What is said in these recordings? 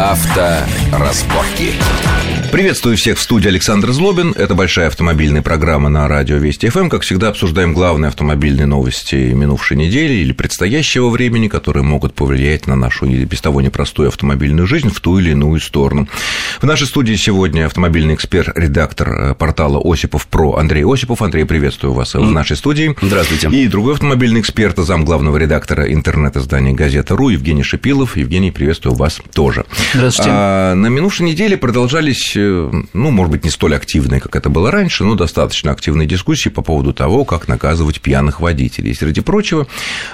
Авторазборки. Приветствую всех в студии Александр Злобин. Это большая автомобильная программа на радио Вести ФМ. Как всегда, обсуждаем главные автомобильные новости минувшей недели или предстоящего времени, которые могут повлиять на нашу без того непростую автомобильную жизнь в ту или иную сторону. В нашей студии сегодня автомобильный эксперт, редактор портала Осипов Про Андрей Осипов. Андрей, приветствую вас в нашей студии. Здравствуйте. И другой автомобильный эксперт, зам главного редактора интернет-издания «Газета.ру» Евгений Шипилов. Евгений, приветствую вас тоже. Здравствуйте. А, на минувшей неделе продолжались ну, может быть, не столь активные, как это было раньше, но достаточно активные дискуссии по поводу того, как наказывать пьяных водителей. Среди прочего,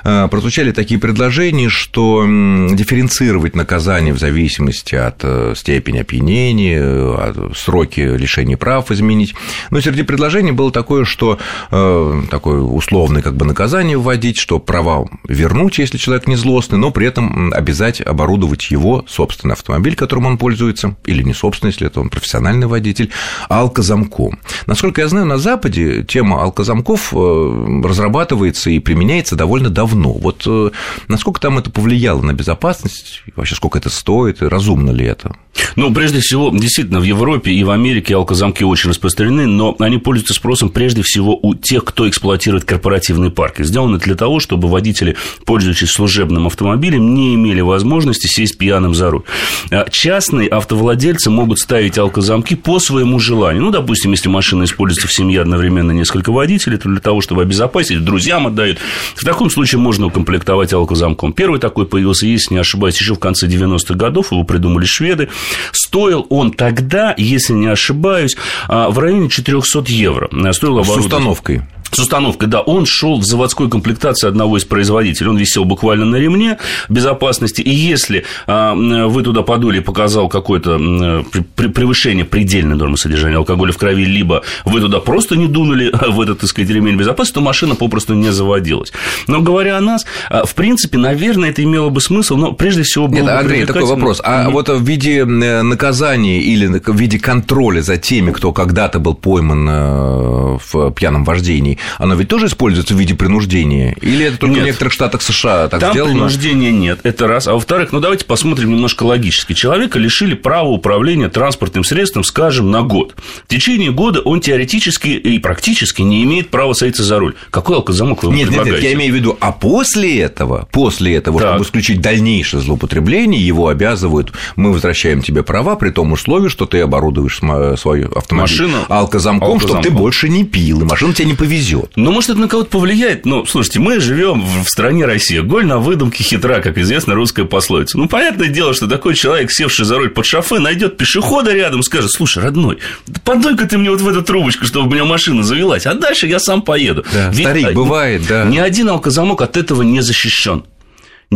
э, прозвучали такие предложения, что дифференцировать наказание в зависимости от э, степени опьянения, от сроки лишения прав изменить. Но среди предложений было такое, что э, такое условное как бы наказание вводить, что права вернуть, если человек не злостный, но при этом обязать оборудовать его собственный автомобиль, которым он пользуется, или не собственный, если это он профессиональный водитель, алкозамком. Насколько я знаю, на Западе тема алкозамков э, разрабатывается и применяется довольно давно. Вот э, насколько там это повлияло на безопасность, вообще сколько это стоит, и разумно ли это? Ну, прежде всего, действительно, в Европе и в Америке алкозамки очень распространены, но они пользуются спросом прежде всего у тех, кто эксплуатирует корпоративные парки. Сделаны для того, чтобы водители, пользующись служебным автомобилем, не имели возможности сесть пьяным за руль. А частные автовладельцы могут ставить алкозамки по своему желанию. Ну, допустим, если машина используется в семье одновременно несколько водителей, то для того, чтобы обезопасить, друзьям отдают. В таком случае можно укомплектовать алкозамком. Первый такой появился, если не ошибаюсь, еще в конце 90-х годов, его придумали шведы. Стоил он тогда, если не ошибаюсь, а, в районе 400 евро. Стоил С установкой с установкой, да, он шел в заводской комплектации одного из производителей. Он висел буквально на ремне безопасности. И если а, вы туда подули и показал какое-то превышение предельной нормы содержания алкоголя в крови, либо вы туда просто не дунули в этот, так сказать, ремень безопасности, то машина попросту не заводилась. Но говоря о нас, а, в принципе, наверное, это имело бы смысл, но прежде всего было Нет, Андрей, такой вопрос. А mm-hmm. вот в виде наказания или в виде контроля за теми, кто когда-то был пойман э, в пьяном вождении, оно ведь тоже используется в виде принуждения? Или это только нет. в некоторых штатах США так Там сделано? принуждения нет, это раз. А во-вторых, ну давайте посмотрим немножко логически. Человека лишили права управления транспортным средством, скажем, на год. В течение года он теоретически и практически не имеет права садиться за руль. Какой алкозамок вы нет, предлагаете? Нет, нет, я имею в виду, а после этого, после этого, так. чтобы исключить дальнейшее злоупотребление, его обязывают, мы возвращаем тебе права при том условии, что ты оборудуешь свою автомобиль Машину алкозамком, алкозамком, чтобы ты больше не пил, и машина тебя не повезет повезет. Ну, может, это на кого-то повлияет. Но, слушайте, мы живем в стране России. Голь на выдумке хитра, как известно русская пословица. Ну, понятное дело, что такой человек, севший за руль под шофе, найдет пешехода рядом, скажет, слушай, родной, да подуй-ка ты мне вот в эту трубочку, чтобы у меня машина завелась, а дальше я сам поеду. Да, Ведь старик, бывает, да. Ни один алкозамок от этого не защищен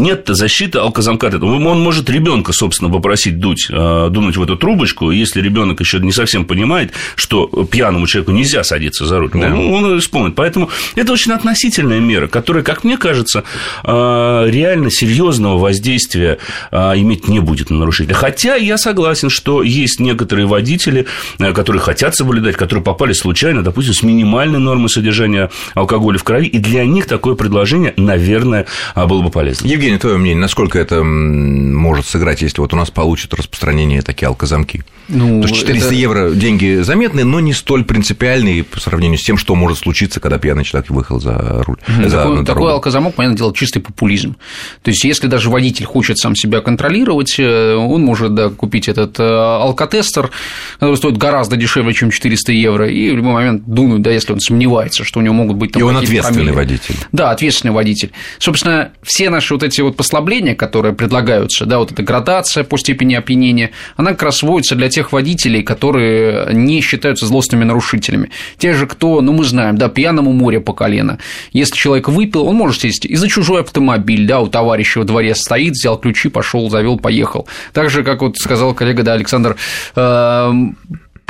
нет защиты алкозамката. Он может ребенка, собственно, попросить дуть, э, дунуть в эту трубочку, если ребенок еще не совсем понимает, что пьяному человеку нельзя садиться за руль, да. он, он исполнит. Поэтому это очень относительная мера, которая, как мне кажется, э, реально серьезного воздействия э, иметь не будет на нарушителя. Хотя я согласен, что есть некоторые водители, которые хотят соблюдать, которые попали случайно, допустим, с минимальной нормой содержания алкоголя в крови, и для них такое предложение, наверное, было бы полезно. Евгений, твое мнение, насколько это может сыграть, если вот у нас получат распространение такие алкозамки? Ну, То есть 400 это... евро деньги заметные, но не столь принципиальные по сравнению с тем, что может случиться, когда пьяный человек выехал за руль. Mm-hmm. За, такой, такой алкозамок, понятное дело, чистый популизм. То есть, если даже водитель хочет сам себя контролировать, э, он может да, купить этот э, алкотестер, который стоит гораздо дешевле, чем 400 евро, и в любой момент дунуть, да, если он сомневается, что у него могут быть там И он ответственный фамилии. водитель. Да, ответственный водитель. Собственно, все наши вот эти вот послабления, которые предлагаются, да, вот эта градация по степени опьянения, она как раз вводится для тех водителей, которые не считаются злостными нарушителями. Те же, кто, ну, мы знаем, да, пьяному море по колено. Если человек выпил, он может сесть и за чужой автомобиль, да, у товарища во дворе стоит, взял ключи, пошел, завел, поехал. Так же, как вот сказал коллега, да, Александр, эм,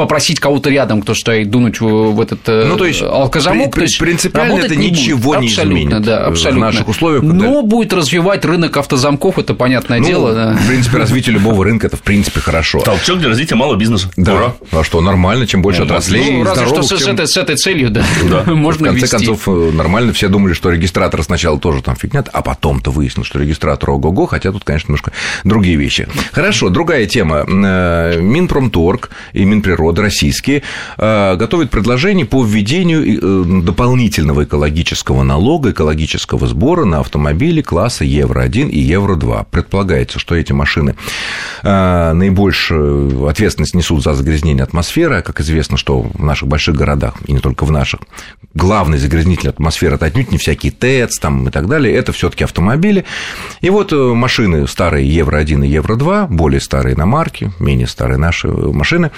попросить кого-то рядом, кто стоит, дунуть в, в этот э, ну, то есть, алкозамок. При, то есть принципиально это не ничего будет. не абсолютно, изменит да, абсолютно. в наших условиях. Но будет развивать рынок автозамков, это понятное ну, дело. Да. В принципе, развитие любого рынка это в принципе хорошо. Толчок для развития малого бизнеса. Да. Ура. А что, нормально, чем больше ну, отраслей. Ну, разве что с, чем... с, этой, с этой целью, да, да. можно В конце вести. концов, э, нормально, все думали, что регистратор сначала тоже там фигня, а потом-то выяснилось, что регистратор ого-го, хотя тут, конечно, немножко другие вещи. Хорошо, другая тема. Э, Минпромторг и Минприрода российские э, готовят предложение по введению дополнительного экологического налога, экологического сбора на автомобили класса Евро-1 и Евро-2. Предполагается, что эти машины наибольшую ответственность несут за загрязнение атмосферы, а как известно, что в наших больших городах, и не только в наших, главный загрязнитель атмосферы это отнюдь не всякие ТЭЦ там, и так далее, это все таки автомобили. И вот э, машины старые Евро-1 и Евро-2, более старые на марке, менее старые наши машины,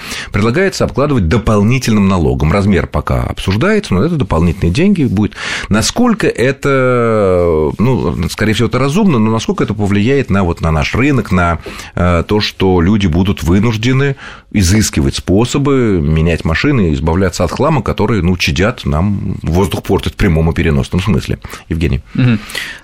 предлагается обкладывать дополнительным налогом. Размер пока обсуждается, но это дополнительные деньги будет. Насколько это, ну, скорее всего, это разумно, но насколько это повлияет на, вот, на наш рынок, на э, то, что люди будут вынуждены изыскивать способы менять машины избавляться от хлама, который, ну, чадят, нам воздух портит в прямом и переносном смысле. Евгений.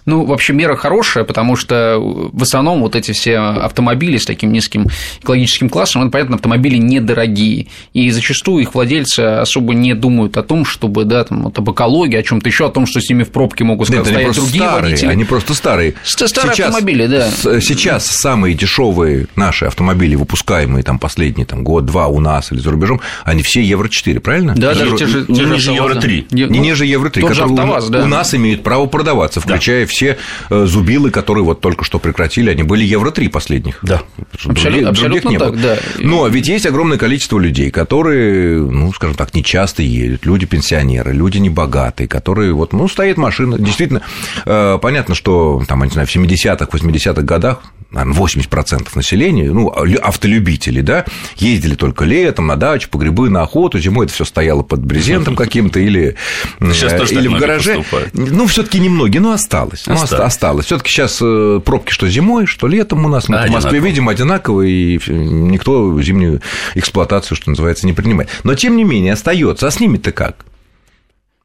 Ну, вообще мера хорошая, потому что в основном вот эти все автомобили с таким низким экологическим классом, это, понятно, автомобили недорогие, и зачастую их владельцы особо не думают о том, чтобы, да, там, вот об экологии, о чем то еще, о том, что с ними в пробке могут Нет, стоять другие старые, водители. Они просто старые. Старые сейчас, автомобили, да. Сейчас самые дешевые наши автомобили, выпускаемые там последний там, год-два у нас или за рубежом, они все Евро-4, правильно? Да, да, те же, не ниже Евро-3. Не, не ниже Евро-3, которые АвтоВАЗ, у, да. у нас имеют право продаваться, включая да. все э, зубилы, которые вот только что прекратили, они были Евро-3 последних. Да. Абсолютно, других, других не так, было. да. Но ведь есть огромное количество людей, которые, ну, скажем так, не часто едут, люди пенсионеры, люди небогатые, которые вот, ну, стоит машина, действительно, э, понятно, что там, не знаю, в 70-х, 80-х годах наверное, 80% населения, ну, автолюбители, да, ездили только летом на дачу, по грибы, на охоту, зимой это все стояло под брезентом каким-то или, э, или в гараже. Поступают. Ну, все таки немногие, но осталось. Ну, осталось. осталось. все таки сейчас э, пробки что зимой, что летом у нас. Мы в Москве видим одинаковые, и никто зимнюю эксплуатацию, что называется, не принимает. Но, тем не менее, остается. А с ними-то как?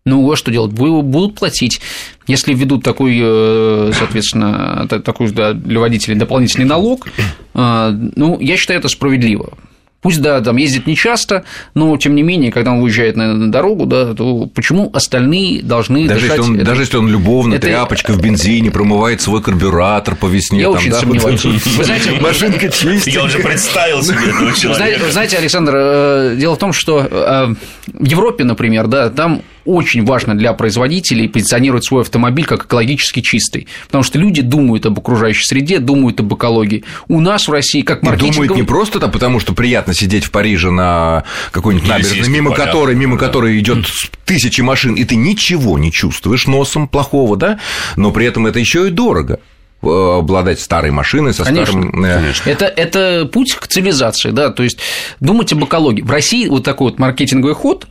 Ну, а что делать? Будут платить. Если введут такой, э, соответственно, такой для водителей дополнительный налог, э, ну, я считаю это справедливо. Пусть, да, там ездит нечасто, но тем не менее, когда он выезжает на дорогу, да, то почему остальные должны даже дышать... Если он, это... Даже если он любовно, это... тряпочка в бензине, промывает свой карбюратор по весне. Я там, очень да, сомневаюсь. Вы знаете, машинка чистая. Я уже представил себе этого человека. Вы знаете, Александр, э, дело в том, что в Европе, например, да, там очень важно для производителей позиционировать свой автомобиль как экологически чистый, потому что люди думают об окружающей среде, думают об экологии. У нас в России как маркетинговый... Думают не просто так, потому что приятно сидеть в Париже на какой-нибудь набережной, мимо порядок, которой, мимо да. которой идет тысячи машин, и ты ничего не чувствуешь носом плохого, да, но при этом это еще и дорого э, обладать старой машиной со конечно, старым... Э, конечно. Это, это путь к цивилизации, да, то есть думать об экологии. В России вот такой вот маркетинговый ход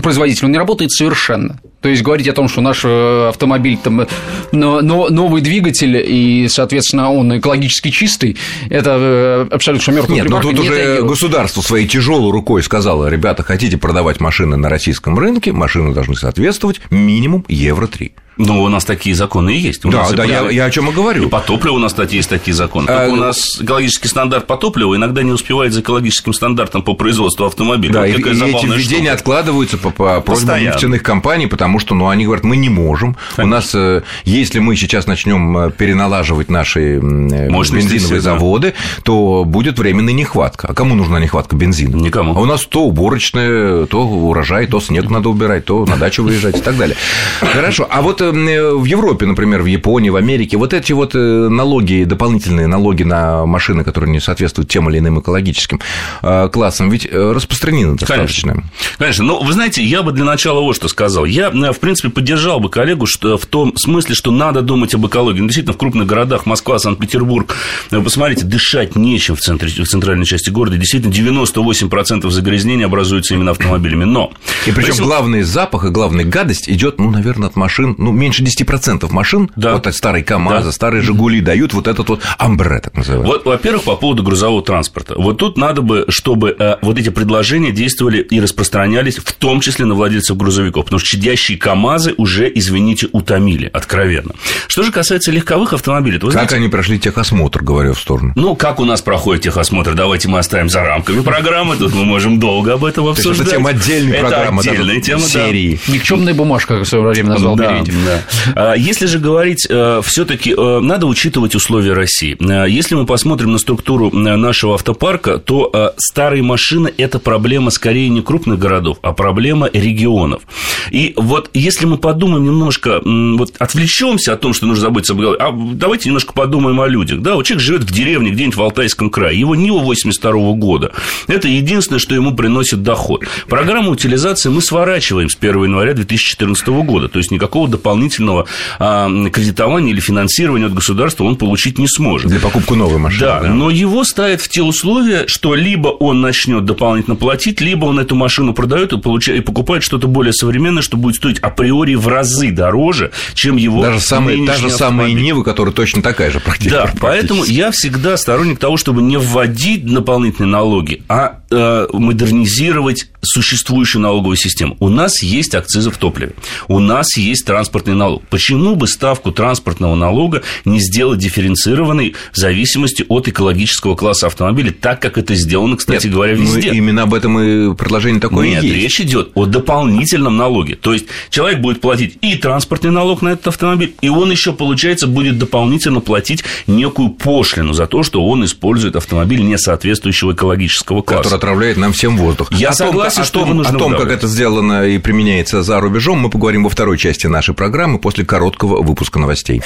производитель, он не работает совершенно. То есть говорить о том, что наш э, автомобиль там но, но, новый двигатель и, соответственно, он экологически чистый, это э, абсолютно мертвый Нет, но ну тут уже это... государство своей тяжелой рукой сказало, ребята, хотите продавать машины на российском рынке, машины должны соответствовать минимум евро 3. Ну, у нас такие законы и есть. У да, да, я, я о чем и говорю. И по топливу у нас, кстати, есть такие законы. Только а, у нас экологический стандарт по топливу иногда не успевает за экологическим стандартом по производству автомобиля. Да, вот и, и эти введения откладываются по, по просьбам нефтяных компаний, потому что ну, они говорят, мы не можем. Конечно. У нас, э, если мы сейчас начнем э, переналаживать наши Мощности бензиновые заводы, то будет временная нехватка. А кому нужна нехватка бензина? Никому. А у нас то уборочная, то урожай, то снег надо убирать, то на дачу выезжать и так далее. Хорошо. А вот Э, в Европе, например, в Японии, в Америке, вот эти вот э, налоги, дополнительные налоги на машины, которые не соответствуют тем или иным экологическим э, классам, ведь распространены достаточно. Конечно. Конечно. Но вы знаете, я бы для начала вот что сказал. Я в принципе, поддержал бы коллегу что, в том смысле, что надо думать об экологии. Ну, действительно, в крупных городах Москва, Санкт-Петербург, посмотрите, дышать нечем в, центре, в центральной части города. Действительно, 98% загрязнения образуется именно автомобилями. Но... И причем Если... главный запах и главная гадость идет, ну, наверное, от машин, ну, меньше 10% машин, да. вот от старой КАМАЗа, да. старые «Жигули» дают вот этот вот амбре, так называемый. Вот, во-первых, по поводу грузового транспорта. Вот тут надо бы, чтобы э, вот эти предложения действовали и распространялись в том числе на владельцев грузовиков, потому что чадящие КАМАЗы уже, извините, утомили, откровенно. Что же касается легковых автомобилей, то, как знаете, они прошли техосмотр, говорю в сторону? Ну, как у нас проходит техосмотр, давайте мы оставим за рамками программы, тут мы можем долго об этом обсуждать. Это тема отдельной программы, отдельная тема, серии. Да. Никчемная бумажка, как в свое время назвал да, да. А, если же говорить, э, все-таки э, надо учитывать условия России. Э, если мы посмотрим на структуру нашего автопарка, то старые машины – это проблема скорее не крупных городов, а проблема регионов. И вот если мы подумаем немножко, вот отвлечемся о том, что нужно заботиться об экологии, а давайте немножко подумаем о людях. Да, вот человек живет в деревне где-нибудь в Алтайском крае, его Нива 82 -го года. Это единственное, что ему приносит доход. Программу утилизации мы сворачиваем с 1 января 2014 года, то есть никакого дополнительного а, кредитования или финансирования от государства он получить не сможет. Для покупки новой машины. Да, да, но его ставят в те условия, что либо он начнет дополнительно платить, либо он эту машину продает и, получает, и покупает что-то более современное, что будет стоить априори в разы дороже, чем его Даже самые, та же самая Нива, которая точно такая же практически. Да, поэтому я всегда сторонник того, чтобы не вводить дополнительные налоги, а э, модернизировать существующую налоговую систему. У нас есть акцизы в топливе, у нас есть транспортный налог. Почему бы ставку транспортного налога не сделать дифференцированной в зависимости от экологического класса автомобиля, так как это сделано, кстати Нет, говоря, ну, везде? Ну, именно об этом и предложение такое Нет, есть. речь идет о дополнительном налоге. То есть человек будет платить и транспортный налог на этот автомобиль, и он еще, получается, будет дополнительно платить некую пошлину за то, что он использует автомобиль не соответствующего экологического класса. Который отравляет нам всем воздух. Я о согласен, том, что о том, нужно о том как это сделано и применяется за рубежом, мы поговорим во второй части нашей программы после короткого выпуска новостей.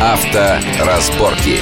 Авторазборки.